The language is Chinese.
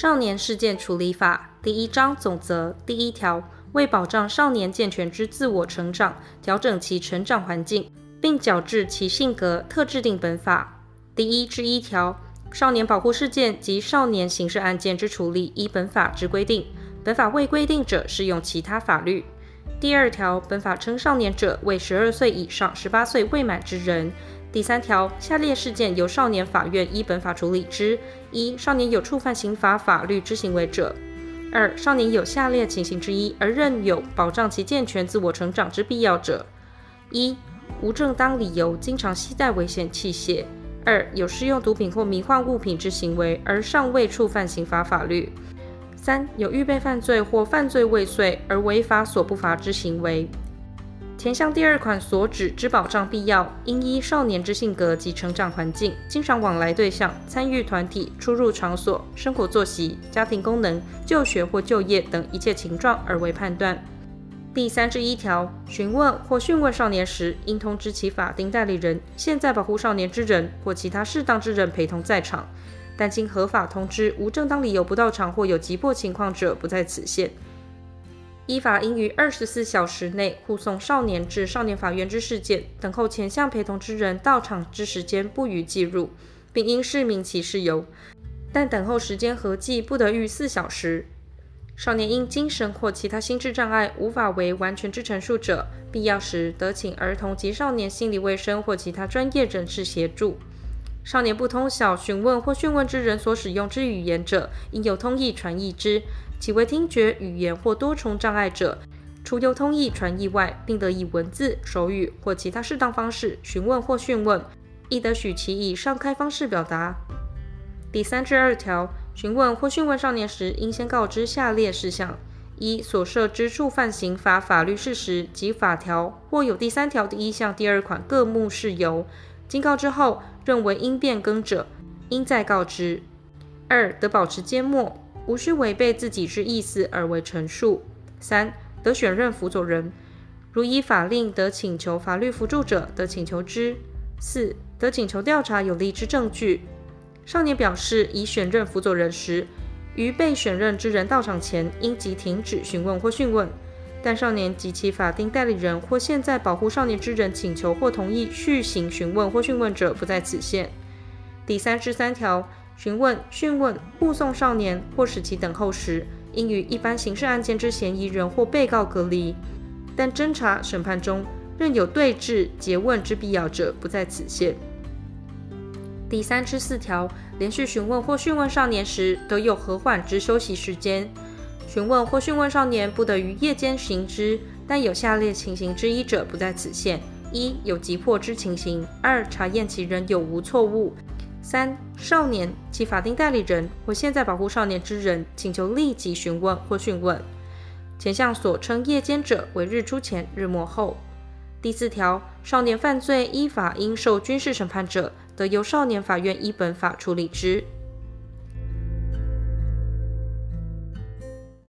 少年事件处理法第一章总则第一条，为保障少年健全之自我成长，调整其成长环境，并矫治其性格，特制定本法。第一至一条，少年保护事件及少年刑事案件之处理，依本法之规定。本法未规定者，适用其他法律。第二条，本法称少年者，为十二岁以上十八岁未满之人。第三条，下列事件由少年法院依本法处理之：一、少年有触犯刑法法律之行为者；二、少年有下列情形之一而任有保障其健全自我成长之必要者：一、无正当理由经常携带危险器械；二、有施用毒品或迷幻物品之行为而尚未触犯刑法法律。三、有预备犯罪或犯罪未遂而违法所不罚之行为。前项第二款所指之保障必要，应依少年之性格及成长环境、经常往来对象、参与团体、出入场所、生活作息、家庭功能、就学或就业等一切情状而为判断。第三至一条，询问或讯问少年时，应通知其法定代理人、现在保护少年之人或其他适当之人陪同在场。但经合法通知，无正当理由不到场或有急迫情况者，不在此限。依法应于二十四小时内护送少年至少年法院之事件，等候前项陪同之人到场之时间不予计入，并应释明其事由。但等候时间合计不得逾四小时。少年因精神或其他心智障碍无法为完全之陈述者，必要时得请儿童及少年心理卫生或其他专业人士协助。少年不通晓询问或讯问之人所使用之语言者，应由通译传译之；其为听觉、语言或多重障碍者，除由通译传译外，并得以文字、手语或其他适当方式询问或讯问，亦得许其以上开方式表达。第三至二条，询问或讯问少年时，应先告知下列事项：一、所涉之触犯刑法法律事实及法条，或有第三条第一项第二款各目事由。经告知后，认为应变更者，应再告知。二、得保持缄默，无需违背自己之意思而为陈述。三、得选任辅佐人，如依法令得请求法律辅助者，得请求之。四、得请求调查有力之证据。少年表示已选任辅佐人时，于被选任之人到场前，应即停止询问或讯问。但少年及其法定代理人或现在保护少年之人请求或同意续行询问或讯问者，不在此限。第三十三条，询问、讯问、护送少年或使其等候时，应与一般刑事案件之嫌疑人或被告隔离。但侦查审判中仍有对质诘问之必要者，不在此限。第三至四条，连续询问或讯问少年时，得有和缓之休息时间。询问或讯问少年不得于夜间行之，但有下列情形之一者，不在此限：一、有急迫之情形；二、查验其人有无错误；三、少年其法定代理人或现在保护少年之人请求立即询问或讯问。前项所称夜间者，为日出前、日没后。第四条，少年犯罪依法应受军事审判者，得由少年法院依本法处理之。